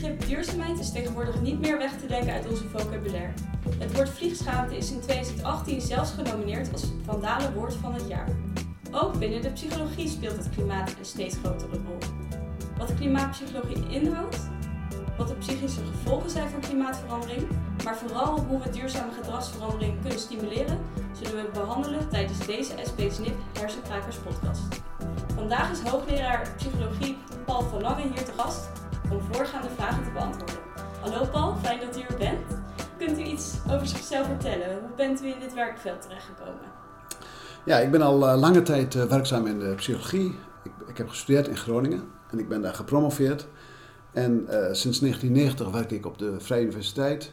begrip duurzaamheid is tegenwoordig niet meer weg te denken uit onze vocabulaire. Het woord vliegschaamte is in 2018 zelfs genomineerd als Vandalen Woord van het Jaar. Ook binnen de psychologie speelt het klimaat een steeds grotere rol. Wat klimaatpsychologie inhoudt, wat de psychische gevolgen zijn van klimaatverandering, maar vooral hoe we duurzame gedragsverandering kunnen stimuleren, zullen we behandelen tijdens deze SP SNIP Hersenkrakers podcast. Vandaag is hoogleraar psychologie Paul van Lange hier te gast om voorgaande vragen te beantwoorden. Hallo Paul, fijn dat u er bent. Kunt u iets over zichzelf vertellen? Hoe bent u in dit werkveld terechtgekomen? Ja, ik ben al uh, lange tijd uh, werkzaam in de psychologie. Ik, ik, heb gestudeerd in Groningen en ik ben daar gepromoveerd. En uh, sinds 1990 werk ik op de Vrije Universiteit.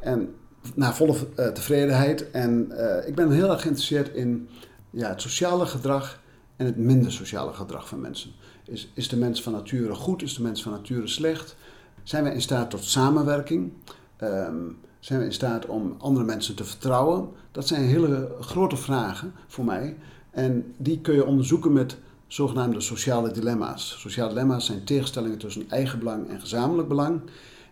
En naar volle tevredenheid. En ik ben heel erg geïnteresseerd in ja, het sociale gedrag en het minder sociale gedrag van mensen. Is, is de mens van nature goed? Is de mens van nature slecht? Zijn we in staat tot samenwerking? Um, zijn we in staat om andere mensen te vertrouwen? Dat zijn hele grote vragen voor mij. En die kun je onderzoeken met zogenaamde sociale dilemma's. Sociale dilemma's zijn tegenstellingen tussen eigen belang en gezamenlijk belang.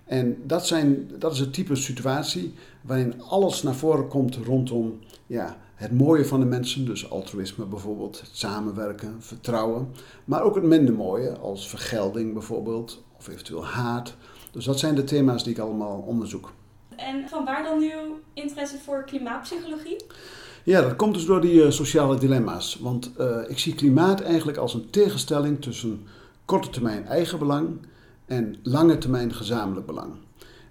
En dat, zijn, dat is het type situatie waarin alles naar voren komt rondom ja, het mooie van de mensen, dus altruïsme bijvoorbeeld, het samenwerken, vertrouwen. Maar ook het minder mooie, als vergelding bijvoorbeeld, of eventueel haat. Dus dat zijn de thema's die ik allemaal onderzoek. En van waar dan uw interesse voor klimaatpsychologie? Ja, dat komt dus door die uh, sociale dilemma's. Want uh, ik zie klimaat eigenlijk als een tegenstelling tussen korte termijn eigen belang en lange termijn gezamenlijk belang.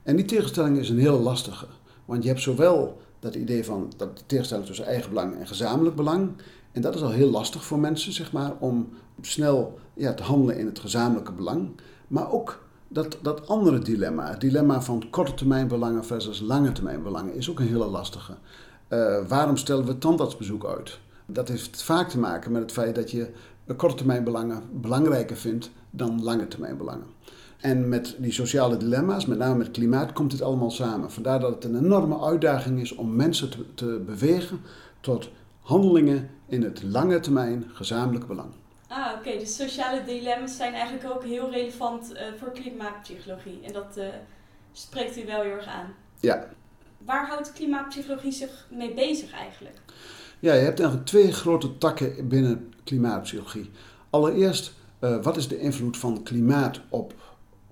En die tegenstelling is een heel lastige. Want je hebt zowel dat idee van dat tegenstelling tussen eigen belang en gezamenlijk belang. En dat is al heel lastig voor mensen, zeg maar, om snel ja, te handelen in het gezamenlijke belang. Maar ook dat, dat andere dilemma, het dilemma van korte termijn belangen versus lange termijn belangen, is ook een hele lastige. Uh, waarom stellen we tandartsbezoek uit? Dat heeft vaak te maken met het feit dat je korte termijn belangen belangrijker vindt dan lange termijn belangen. En met die sociale dilemma's, met name met klimaat, komt dit allemaal samen. Vandaar dat het een enorme uitdaging is om mensen te, te bewegen tot handelingen in het lange termijn gezamenlijk belang. Ah, oké. Dus sociale dilemma's zijn eigenlijk ook heel relevant uh, voor klimaatpsychologie. En dat uh, spreekt u wel heel erg aan. Ja. Waar houdt klimaatpsychologie zich mee bezig eigenlijk? Ja, je hebt eigenlijk twee grote takken binnen klimaatpsychologie. Allereerst, uh, wat is de invloed van klimaat op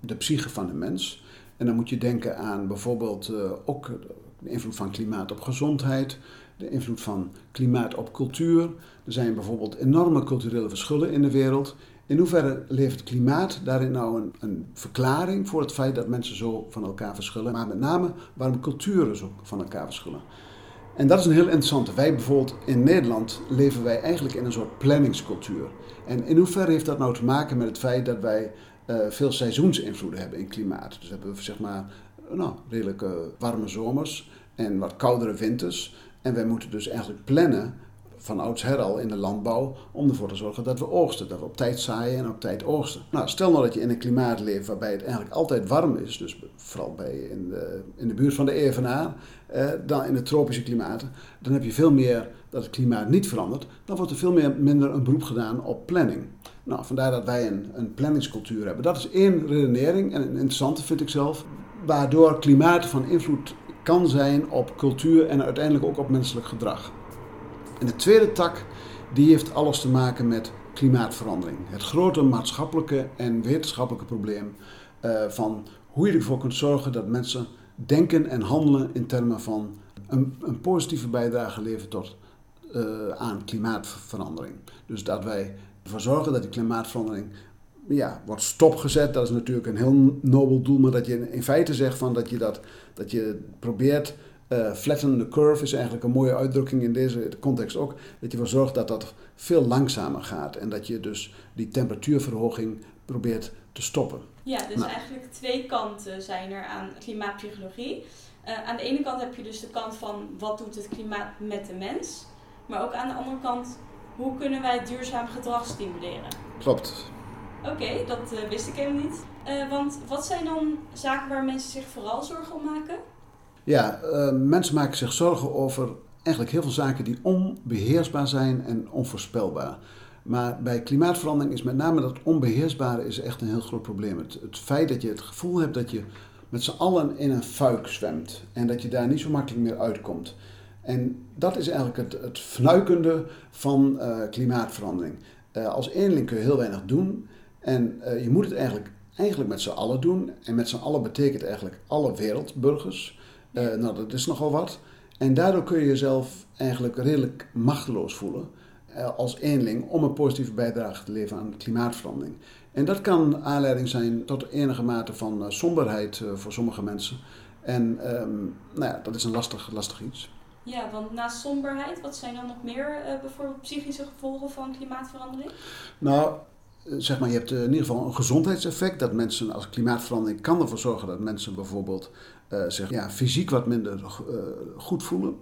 de psyche van de mens? En dan moet je denken aan bijvoorbeeld ook de invloed van klimaat op gezondheid, de invloed van klimaat op cultuur. Er zijn bijvoorbeeld enorme culturele verschillen in de wereld. In hoeverre levert klimaat daarin nou een, een, verklaring voor het feit dat mensen zo van elkaar verschillen, maar met name waarom culturen zo van elkaar verschillen? En dat is een heel interessante. Wij bijvoorbeeld in Nederland leven wij eigenlijk in een soort planningscultuur. En in hoeverre heeft dat nou te maken met het feit dat wij veel seizoensinvloeden hebben in klimaat? Dus hebben we zeg maar nou, redelijk warme zomers en wat koudere winters. En wij moeten dus eigenlijk plannen van oudsher al in de landbouw om ervoor te zorgen dat we oogsten. Dat we op tijd zaaien en op tijd oogsten. Nou, stel nou dat je in een klimaat leeft waarbij het eigenlijk altijd warm is, dus vooral bij in, de, in de buurt van de evenaar, eh, dan in de tropische klimaten, dan heb je veel meer dat het klimaat niet verandert. Dan wordt er veel meer, minder een beroep gedaan op planning. Nou, vandaar dat wij een, een planningscultuur hebben. Dat is één redenering en een interessante vind ik zelf, waardoor klimaat van invloed kan zijn op cultuur en uiteindelijk ook op menselijk gedrag. En de tweede tak, die heeft alles te maken met klimaatverandering. Het grote maatschappelijke en wetenschappelijke probleem uh, van hoe je ervoor kunt zorgen dat mensen denken en handelen in termen van een, een positieve bijdrage leveren tot, uh, aan klimaatverandering. Dus dat wij ervoor zorgen dat die klimaatverandering ja, wordt stopgezet. Dat is natuurlijk een heel nobel doel, maar dat je in feite zegt van dat je, dat, dat je probeert. Uh, flatten the curve is eigenlijk een mooie uitdrukking in deze context ook. Dat je ervoor zorgt dat dat veel langzamer gaat en dat je dus die temperatuurverhoging probeert te stoppen. Ja, dus nou. eigenlijk twee kanten zijn er aan klimaatpsychologie. Uh, aan de ene kant heb je dus de kant van wat doet het klimaat met de mens. Maar ook aan de andere kant, hoe kunnen wij duurzaam gedrag stimuleren? Klopt. Oké, dat uh, wist ik helemaal niet. Uh, want wat zijn dan zaken waar mensen zich vooral zorgen om maken? Ja, uh, mensen maken zich zorgen over eigenlijk heel veel zaken die onbeheersbaar zijn en onvoorspelbaar. Maar bij klimaatverandering is met name dat onbeheersbare is echt een heel groot probleem. Het, het feit dat je het gevoel hebt dat je met z'n allen in een fuik zwemt en dat je daar niet zo makkelijk meer uitkomt. En dat is eigenlijk het, het van uh, klimaatverandering. Uh, als eenling kun je heel weinig doen en uh, je moet het eigenlijk, eigenlijk met z'n allen doen. En met z'n allen betekent eigenlijk alle wereldburgers. nou, dat is nogal wat. En daardoor kun je jezelf eigenlijk redelijk machteloos voelen als eenling om een positieve bijdrage te leveren aan klimaatverandering. En dat kan aanleiding zijn tot enige mate van somberheid voor sommige mensen. En um, nou ja, dat is een lastig, lastig iets. Ja, want naast somberheid, wat zijn dan nog meer uh, bijvoorbeeld psychische gevolgen van klimaatverandering? Nou, zeg maar, je hebt in ieder geval een gezondheidseffect. Dat mensen, als klimaatverandering kan ervoor zorgen dat mensen bijvoorbeeld uh, zich ja, fysiek wat minder goed voelen.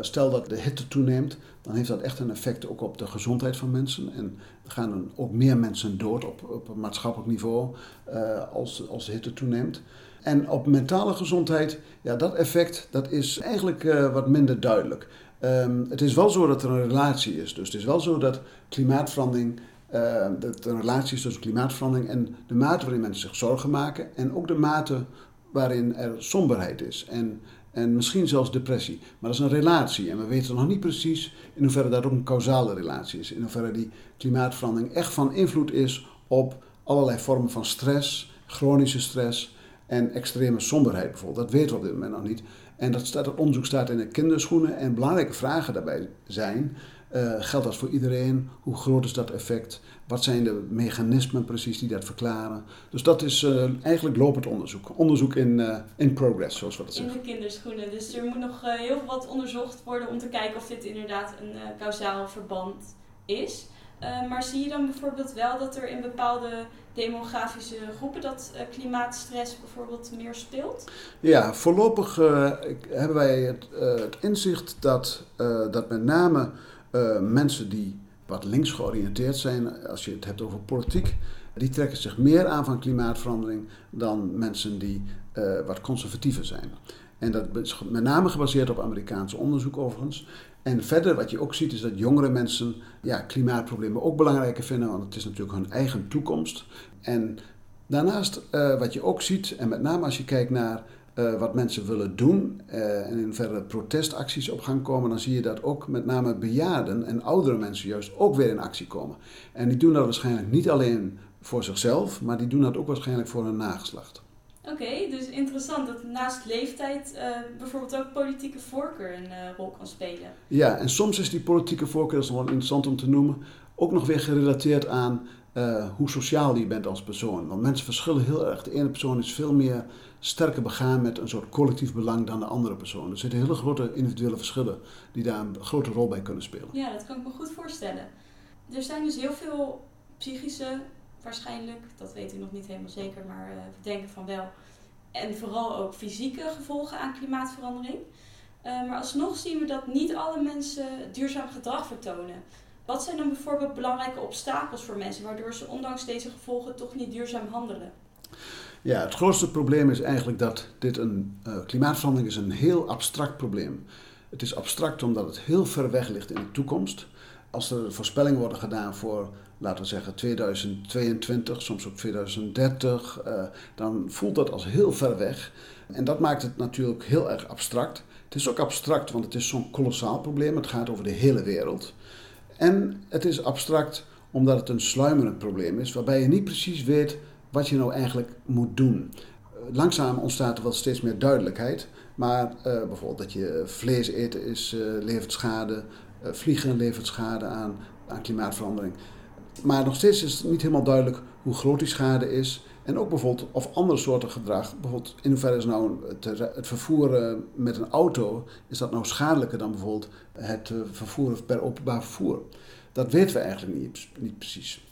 Stel dat de hitte toeneemt, dan heeft dat echt een effect ook op de gezondheid van mensen. En gaan ook meer mensen dood op, op maatschappelijk niveau als, als de hitte toeneemt. En op mentale gezondheid, ja, dat effect dat is eigenlijk wat minder duidelijk. Um, het is wel zo dat er een relatie is. Dus het is wel zo dat klimaatverandering uh, dat er een relatie is tussen klimaatverandering en de mate waarin mensen zich zorgen maken en ook de mate waarin er somberheid is en, en misschien zelfs depressie. Maar dat is een relatie en we weten nog niet precies in hoeverre dat ook een causale relatie is. In hoeverre die klimaatverandering echt van invloed is op allerlei vormen van stress, chronische stress en extreme somberheid bijvoorbeeld. Dat weten we op dit moment nog niet. En dat, staat, dat onderzoek staat in de kinderschoenen en belangrijke vragen daarbij zijn... Uh, geldt dat voor iedereen? Hoe groot is dat effect? Wat zijn de mechanismen precies die dat verklaren? Dus dat is uh, eigenlijk lopend onderzoek. Onderzoek in, uh, in progress, zoals we dat zeggen. In de kinderschoenen. Dus er moet nog heel wat onderzocht worden om te kijken of dit inderdaad een kausaal verband is. Maar zie je dan bijvoorbeeld wel dat er in bepaalde demografische groepen dat klimaatstress bijvoorbeeld meer speelt? Ja, voorlopig hebben wij het, het inzicht dat, dat met name mensen die wat links georiënteerd zijn, als je het hebt over politiek, die trekken zich meer aan van klimaatverandering dan mensen die wat conservatiever zijn. En dat is met name gebaseerd op Amerikaans onderzoek overigens. En verder wat je ook ziet is dat jongere mensen ja, klimaatproblemen ook belangrijker vinden, want het is natuurlijk hun eigen toekomst. En daarnaast uh, wat je ook ziet, en met name als je kijkt naar uh, wat mensen willen doen uh, en in verder protestacties op gang komen, dan zie je dat ook met name bejaarden en oudere mensen juist ook weer in actie komen. En die doen dat waarschijnlijk niet alleen voor zichzelf, maar die doen dat ook waarschijnlijk voor hun nageslacht. Oké, okay, dus interessant dat naast leeftijd uh, bijvoorbeeld ook politieke voorkeur een rol kan spelen. Ja, en soms is die politieke voorkeur, dat is nog wel interessant om te noemen, ook nog weer gerelateerd aan uh, hoe sociaal je bent als persoon. Want mensen verschillen heel erg. De ene persoon is veel meer sterker begaan met een soort collectief belang dan de andere persoon. Er zitten hele grote individuele verschillen die daar een grote rol bij kunnen spelen. Ja, dat kan ik me goed voorstellen. Er zijn dus heel veel psychische, waarschijnlijk, dat weet u nog niet helemaal zeker, maar uh, we denken van wel. En vooral ook fysieke gevolgen aan klimaatverandering. Uh, maar alsnog zien we dat niet alle mensen duurzaam gedrag vertonen. Wat zijn dan bijvoorbeeld belangrijke obstakels voor mensen waardoor ze ondanks deze gevolgen toch niet duurzaam handelen? Ja, het grootste probleem is eigenlijk dat dit een uh, klimaatverandering is een heel abstract probleem. Het is abstract omdat het heel ver weg ligt in de toekomst. Als er voorspellingen worden gedaan voor, laten we zeggen, 2022, soms ook 2030, uh, dan voelt dat als heel ver weg. En dat maakt het natuurlijk heel erg abstract. Het is ook abstract, want het is zo'n kolossaal probleem. Het gaat over de hele wereld. En het is abstract omdat het een sluimerend probleem is, waarbij je niet precies weet wat je nou eigenlijk moet doen. Langzaam ontstaat er wel steeds meer duidelijkheid, maar uh, bijvoorbeeld dat je vlees eten is, uh, levert schade, vliegen levert schade aan, aan klimaatverandering. Maar nog steeds is het niet helemaal duidelijk hoe groot die schade is. En ook bijvoorbeeld of andere soorten gedrag. Bijvoorbeeld in hoeverre is nou het, het vervoeren met een auto, is dat nou schadelijker dan bijvoorbeeld het vervoeren per openbaar vervoer? Dat weten we eigenlijk niet, niet precies.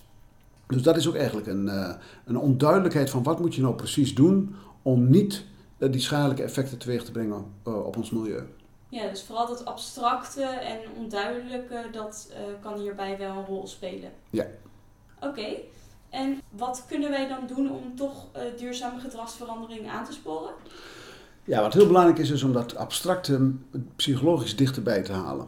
Dus dat is ook eigenlijk een, uh, een onduidelijkheid van wat moet je nou precies doen om niet uh, die schadelijke effecten teweeg te brengen op ons milieu. Ja, dus vooral dat abstracte en onduidelijke, dat kan hierbij wel een rol spelen. Ja. Oké, en wat kunnen wij dan doen om toch duurzame gedragsverandering aan te sporen? Ja, wat heel belangrijk is, is om dat abstracte psychologisch dichterbij te halen.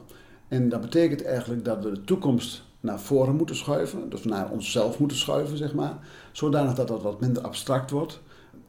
En dat betekent eigenlijk dat we de toekomst naar voren moeten schuiven, dus naar onszelf moeten schuiven, zeg maar, zodanig dat dat wat minder abstract wordt.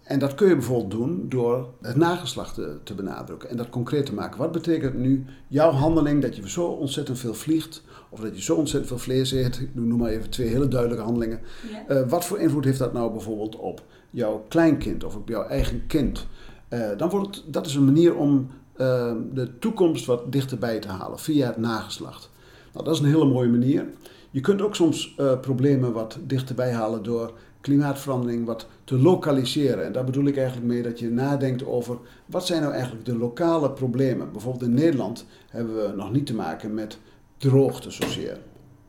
En dat kun je bijvoorbeeld doen door het nageslacht te, te, benadrukken en dat concreet te maken. Wat betekent nu jouw handeling dat je zo ontzettend veel vliegt, of dat je zo ontzettend veel vlees eet? Ik noem maar even twee hele duidelijke handelingen. Ja. Uh, wat voor invloed heeft dat nou bijvoorbeeld op jouw kleinkind of op jouw eigen kind? Uh, dan wordt het, dat is een manier om uh, de toekomst wat dichterbij te halen via het nageslacht. Nou, dat is een hele mooie manier. Je kunt ook soms problemen wat dichterbij halen door klimaatverandering wat te lokaliseren. En daar bedoel ik eigenlijk mee dat je nadenkt over wat zijn nou eigenlijk de lokale problemen. Bijvoorbeeld in Nederland hebben we nog niet te maken met droogte zozeer.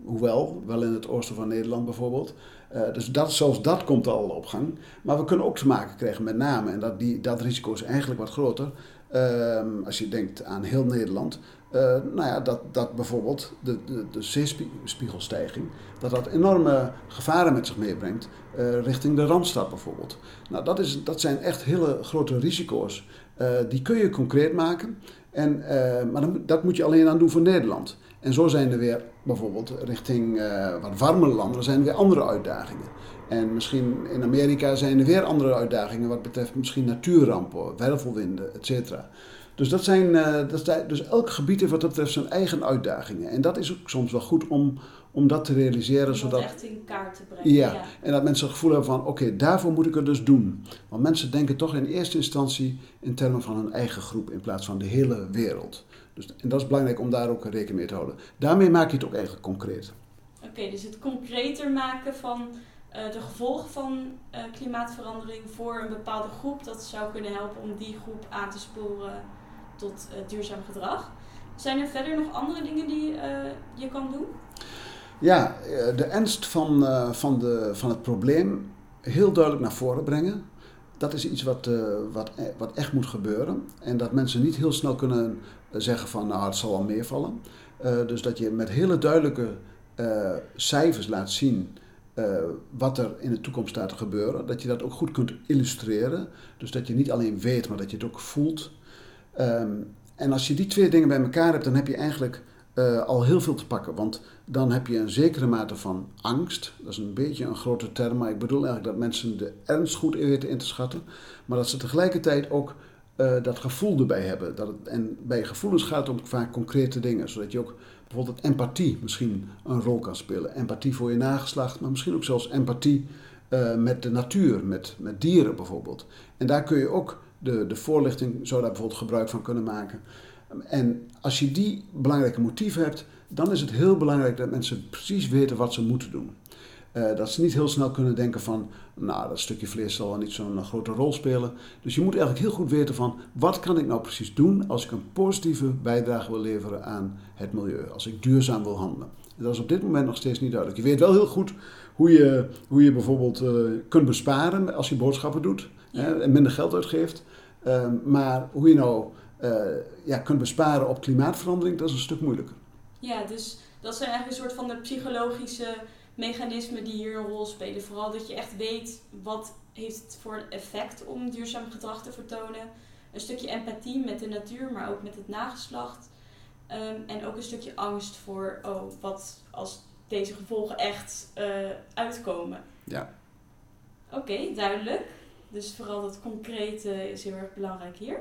Hoewel, wel in het oosten van Nederland bijvoorbeeld. Uh, dus dat, zelfs dat komt al op gang. Maar we kunnen ook te maken krijgen met name, en dat, die, dat risico is eigenlijk wat groter, uh, als je denkt aan heel Nederland, uh, nou ja, dat, dat bijvoorbeeld de, de, de zeespiegelstijging, dat dat enorme gevaren met zich meebrengt uh, richting de Randstad bijvoorbeeld. Nou, dat, is, dat zijn echt hele grote risico's. Uh, die kun je concreet maken, en, maar dat moet je alleen aan doen voor Nederland. En zo zijn er weer bijvoorbeeld richting wat warmere landen zijn er weer andere uitdagingen. En misschien in Amerika zijn er weer andere uitdagingen wat betreft misschien natuurrampen, wervelwinden, et cetera. Dus, dat zijn, uh, dat dus elk gebied heeft wat dat betreft zijn eigen uitdagingen. En dat is ook soms wel goed om, om dat te realiseren. Om zodat, echt in kaart te brengen. Ja, ja. en dat mensen het gevoel hebben van oké, daarvoor moet ik het dus doen. Want mensen denken toch in eerste instantie in termen van hun eigen groep in plaats van de hele wereld. Dus, en dat is belangrijk om daar ook rekening mee te houden. Daarmee maak je het ook eigenlijk concreet. Oké, dus het concreter maken van uh, de gevolgen van uh, klimaatverandering voor een bepaalde groep, dat zou kunnen helpen om die groep aan te sporen tot uh, duurzaam gedrag. Zijn er verder nog andere dingen die je kan doen? Ja, de ernst van, van, de, van het probleem heel duidelijk naar voren brengen. Dat is iets wat, wat, wat echt moet gebeuren. En dat mensen niet heel snel kunnen zeggen van nou het zal wel meevallen. dus dat je met hele duidelijke cijfers laat zien wat er in de toekomst staat te gebeuren. Dat je dat ook goed kunt illustreren. Dus dat je niet alleen weet, maar dat je het ook voelt. Um, en als je die twee dingen bij elkaar hebt, dan heb je eigenlijk uh, al heel veel te pakken. Want dan heb je een zekere mate van angst. Dat is een beetje een grote term, maar ik bedoel eigenlijk dat mensen de ernst goed weten in te schatten. Maar dat ze tegelijkertijd ook uh, dat gevoel erbij hebben. Dat en bij gevoelens gaat het om vaak concrete dingen, zodat je ook bijvoorbeeld empathie misschien een rol kan spelen. Empathie voor je nageslacht, maar misschien ook zelfs empathie uh, met de natuur, met, met dieren bijvoorbeeld. En daar kun je ook de, de voorlichting, zou daar bijvoorbeeld gebruik van kunnen maken. En als je die belangrijke motieven hebt, dan is het heel belangrijk dat mensen precies weten wat ze moeten doen. Uh, dat ze niet heel snel kunnen denken van, nou, dat stukje vlees zal wel niet zo'n grote rol spelen. Dus je moet eigenlijk heel goed weten van, wat kan ik nou precies doen als ik een positieve bijdrage wil leveren aan het milieu, als ik duurzaam wil handelen. Dat is op dit moment nog steeds niet duidelijk. Je weet wel heel goed hoe je, hoe je bijvoorbeeld uh, kunt besparen als je boodschappen doet hè, en minder geld uitgeeft. Uh, maar hoe je nou uh, ja, kunt besparen op klimaatverandering, dat is een stuk moeilijker. Ja, dus dat zijn eigenlijk een soort van de psychologische mechanismen die hier een rol spelen. Vooral dat je echt weet wat heeft het voor effect om duurzaam gedrag te vertonen. Een stukje empathie met de natuur, maar ook met het nageslacht. Um, en ook een stukje angst voor, oh, wat als deze gevolgen echt uh, uitkomen. Ja. Oké, okay, duidelijk. Dus vooral dat concrete is heel erg belangrijk hier.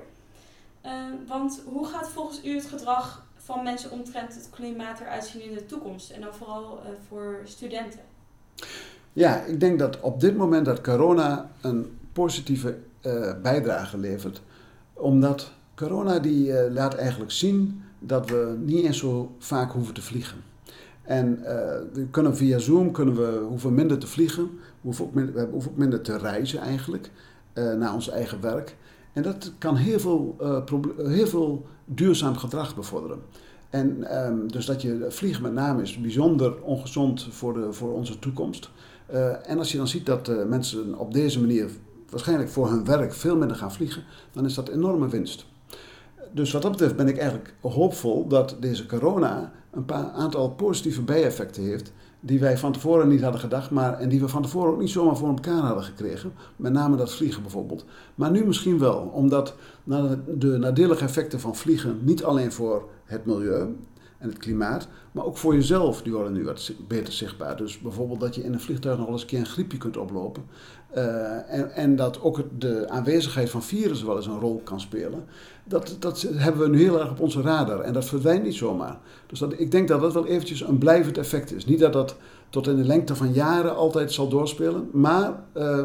Uh, want hoe gaat volgens u het gedrag van mensen omtrent het klimaat eruit zien in de toekomst? En dan vooral uh, voor studenten. Ja, ik denk dat op dit moment dat corona een positieve uh, bijdrage levert. Omdat corona die uh, laat eigenlijk zien dat we niet eens zo vaak hoeven te vliegen. En we kunnen via Zoom kunnen we hoeven minder te vliegen, hoeven ook minder, we hoeven ook minder te reizen eigenlijk naar ons eigen werk. En dat kan heel veel, uh, heel veel duurzaam gedrag bevorderen. En um, dus dat je vliegen met name is bijzonder ongezond voor, de, voor onze toekomst. En als je dan ziet dat mensen op deze manier waarschijnlijk voor hun werk veel minder gaan vliegen, dan is dat enorme winst. Dus wat dat betreft ben ik eigenlijk hoopvol dat deze corona een paar aantal positieve bijeffecten heeft die wij van tevoren niet hadden gedacht, maar, en die we van tevoren ook niet zomaar voor elkaar hadden gekregen. Met name dat vliegen bijvoorbeeld. Maar nu misschien wel, omdat de nadelige effecten van vliegen niet alleen voor het milieu, en het klimaat. Maar ook voor jezelf, die worden nu wat beter zichtbaar. Dus bijvoorbeeld dat je in een vliegtuig nog eens een keer een griepje kunt oplopen. Uh, en, en, dat ook de aanwezigheid van virussen wel eens een rol kan spelen. Dat, dat hebben we nu heel erg op onze radar. En dat verdwijnt niet zomaar. Dus dat, ik denk dat dat wel eventjes een blijvend effect is. Niet dat dat tot in de lengte van jaren altijd zal doorspelen. Maar uh,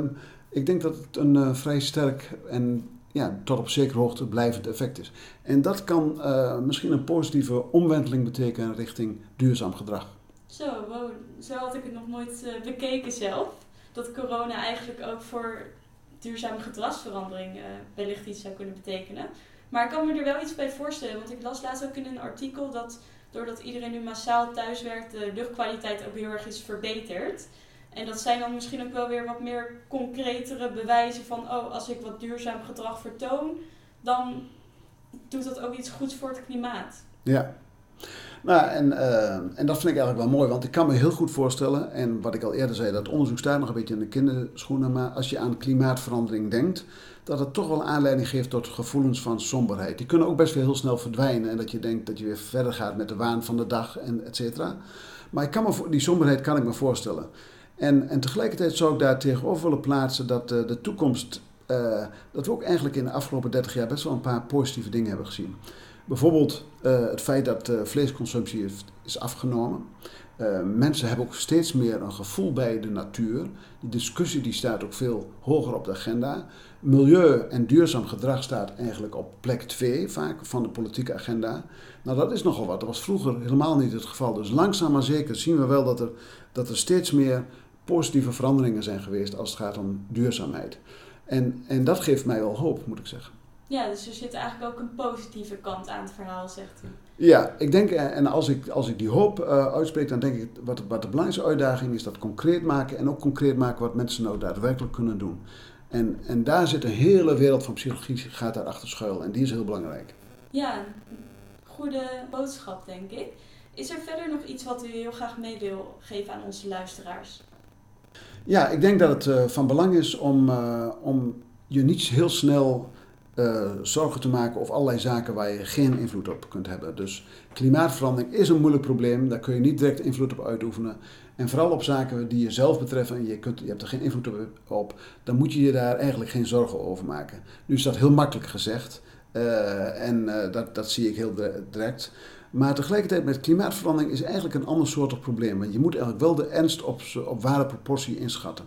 ik denk dat het een uh, vrij sterk en ja, tot op zekere hoogte blijvend effect is. En dat kan uh, misschien een positieve omwenteling betekenen richting duurzaam gedrag. Zo, zo had ik het nog nooit bekeken zelf. Dat corona eigenlijk ook voor duurzame gedragsverandering uh, wellicht iets zou kunnen betekenen. Maar ik kan me er wel iets bij voorstellen, want ik las laatst ook in een artikel dat doordat iedereen nu massaal thuis werkt, de luchtkwaliteit ook heel erg is verbeterd. En dat zijn dan misschien ook wel weer wat meer concretere bewijzen van, oh, als ik wat duurzaam gedrag vertoon, dan doet dat ook iets goeds voor het klimaat. Ja. Nou, en, uh, en dat vind ik eigenlijk wel mooi, want ik kan me heel goed voorstellen, en wat ik al eerder zei, dat onderzoek staat nog een beetje in de kinderschoenen, maar als je aan klimaatverandering denkt, dat het toch wel aanleiding geeft tot gevoelens van somberheid. Die kunnen ook best wel heel snel verdwijnen en dat je denkt dat je weer verder gaat met de waan van de dag en et cetera. Maar ik kan me, die somberheid kan ik me voorstellen. En, en tegelijkertijd zou ik daar tegenover willen plaatsen dat uh, de toekomst, uh, dat we ook eigenlijk in de afgelopen 30 jaar best wel een paar positieve dingen hebben gezien. Bijvoorbeeld uh, het feit dat vleesconsumptie heeft, is afgenomen. mensen hebben ook steeds meer een gevoel bij de natuur. Die discussie die staat ook veel hoger op de agenda. Milieu en duurzaam gedrag staat eigenlijk op plek 2 vaak van de politieke agenda. Nou, dat is nogal wat. Dat was vroeger helemaal niet het geval. Dus langzaam maar zeker zien we wel dat er, dat er steeds meer positieve veranderingen zijn geweest als het gaat om duurzaamheid. En, en dat geeft mij wel hoop, moet ik zeggen. Ja, dus er zit eigenlijk ook een positieve kant aan het verhaal, zegt u. Ja, ik denk, eh, en als ik, als ik die hoop uh, uitspreek, dan denk ik wat, wat de belangrijkste uitdaging is, dat concreet maken en ook concreet maken wat mensen nou daadwerkelijk kunnen doen. En, en daar zit een hele wereld van psychologie, gaat daar achter schuil en die is heel belangrijk. Ja, goede boodschap, denk ik. Is er verder nog iets wat u heel graag mee wil geven aan onze luisteraars? Ja, ik denk dat het uh, van belang is om, uh, om je niet heel snel uh, zorgen te maken over allerlei zaken waar je geen invloed op kunt hebben. Dus klimaatverandering is een moeilijk probleem, daar kun je niet direct invloed op uitoefenen. En vooral op zaken die jezelf betreffen en je, kunt, je hebt er geen invloed op, dan moet je je daar eigenlijk geen zorgen over maken. Nu is dat heel makkelijk gezegd en dat, dat zie ik heel direct. Maar tegelijkertijd met klimaatverandering is eigenlijk een ander soort probleem. Want je moet eigenlijk wel de ernst op, op ware proportie inschatten.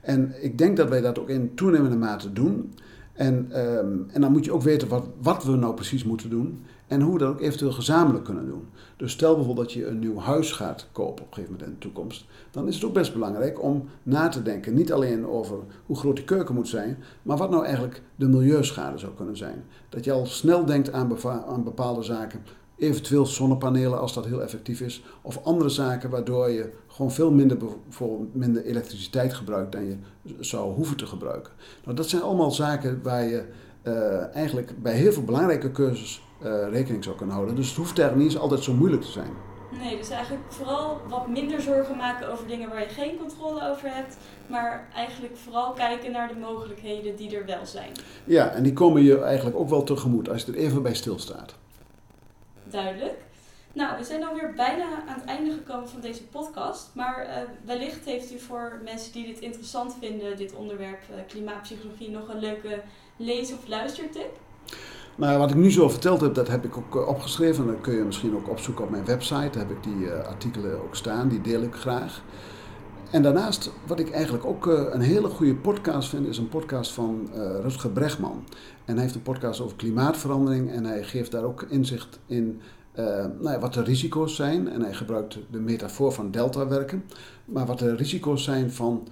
En ik denk dat wij dat ook in toenemende mate doen. En, um, en dan moet je ook weten wat, wat we nou precies moeten doen. En hoe we dat ook eventueel gezamenlijk kunnen doen. Dus stel bijvoorbeeld dat je een nieuw huis gaat kopen op een gegeven moment in de toekomst. Dan is het ook best belangrijk om na te denken. Niet alleen over hoe groot die keuken moet zijn. Maar wat nou eigenlijk de milieuschade zou kunnen zijn. Dat je al snel denkt aan, aan bepaalde zaken eventueel zonnepanelen als dat heel effectief is, of andere zaken waardoor je gewoon veel minder, bijvoorbeeld minder elektriciteit gebruikt dan je zou hoeven te gebruiken. Nou, dat zijn allemaal zaken waar je uh, eigenlijk bij heel veel belangrijke cursussen uh, rekening zou kunnen houden. Dus het hoeft eigenlijk niet eens altijd zo moeilijk te zijn. Nee, dus eigenlijk vooral wat minder zorgen maken over dingen waar je geen controle over hebt, maar eigenlijk vooral kijken naar de mogelijkheden die er wel zijn. Ja, en die komen je eigenlijk ook wel tegemoet als je er even bij stilstaat duidelijk. Nou, we zijn dan weer bijna aan het einde gekomen van deze podcast. Maar uh, wellicht heeft u voor mensen die dit interessant vinden, dit onderwerp uh, klimaatpsychologie, nog een leuke lees- of luistertip? Nou, wat ik nu zo verteld heb, dat heb ik ook uh, opgeschreven. Dat kun je misschien ook opzoeken op mijn website. Daar heb ik die artikelen ook staan, die deel ik graag. En daarnaast, wat ik eigenlijk ook een hele goede podcast vind, is een podcast van Rutger Bregman. En hij heeft een podcast over klimaatverandering en hij geeft daar ook inzicht in uh, nou ja, wat de risico's zijn. En hij gebruikt de metafoor van deltawerken. Maar wat de risico's zijn van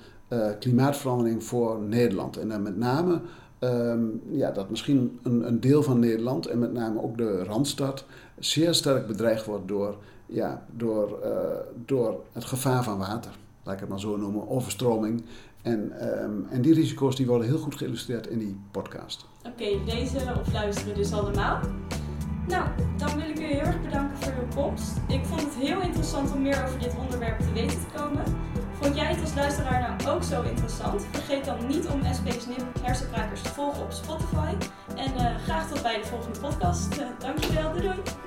klimaatverandering voor Nederland. En dan met name um, ja, dat misschien een, een, deel van Nederland en met name ook de Randstad zeer sterk bedreigd wordt door, ja, door, door het gevaar van water. Laat ik het maar zo noemen, overstroming. En, um, en die risico's die worden heel goed geïllustreerd in die podcast. Oké, lezen of luisteren dus allemaal. Nou, dan wil ik u heel erg bedanken voor uw komst. Ik vond het heel interessant om meer over dit onderwerp te weten te komen. Vond jij het als luisteraar nou ook zo interessant? Vergeet dan niet om SP's Hersenkrakers te volgen op Spotify. En uh, graag tot bij de volgende podcast. Uh, dankjewel, doei doei!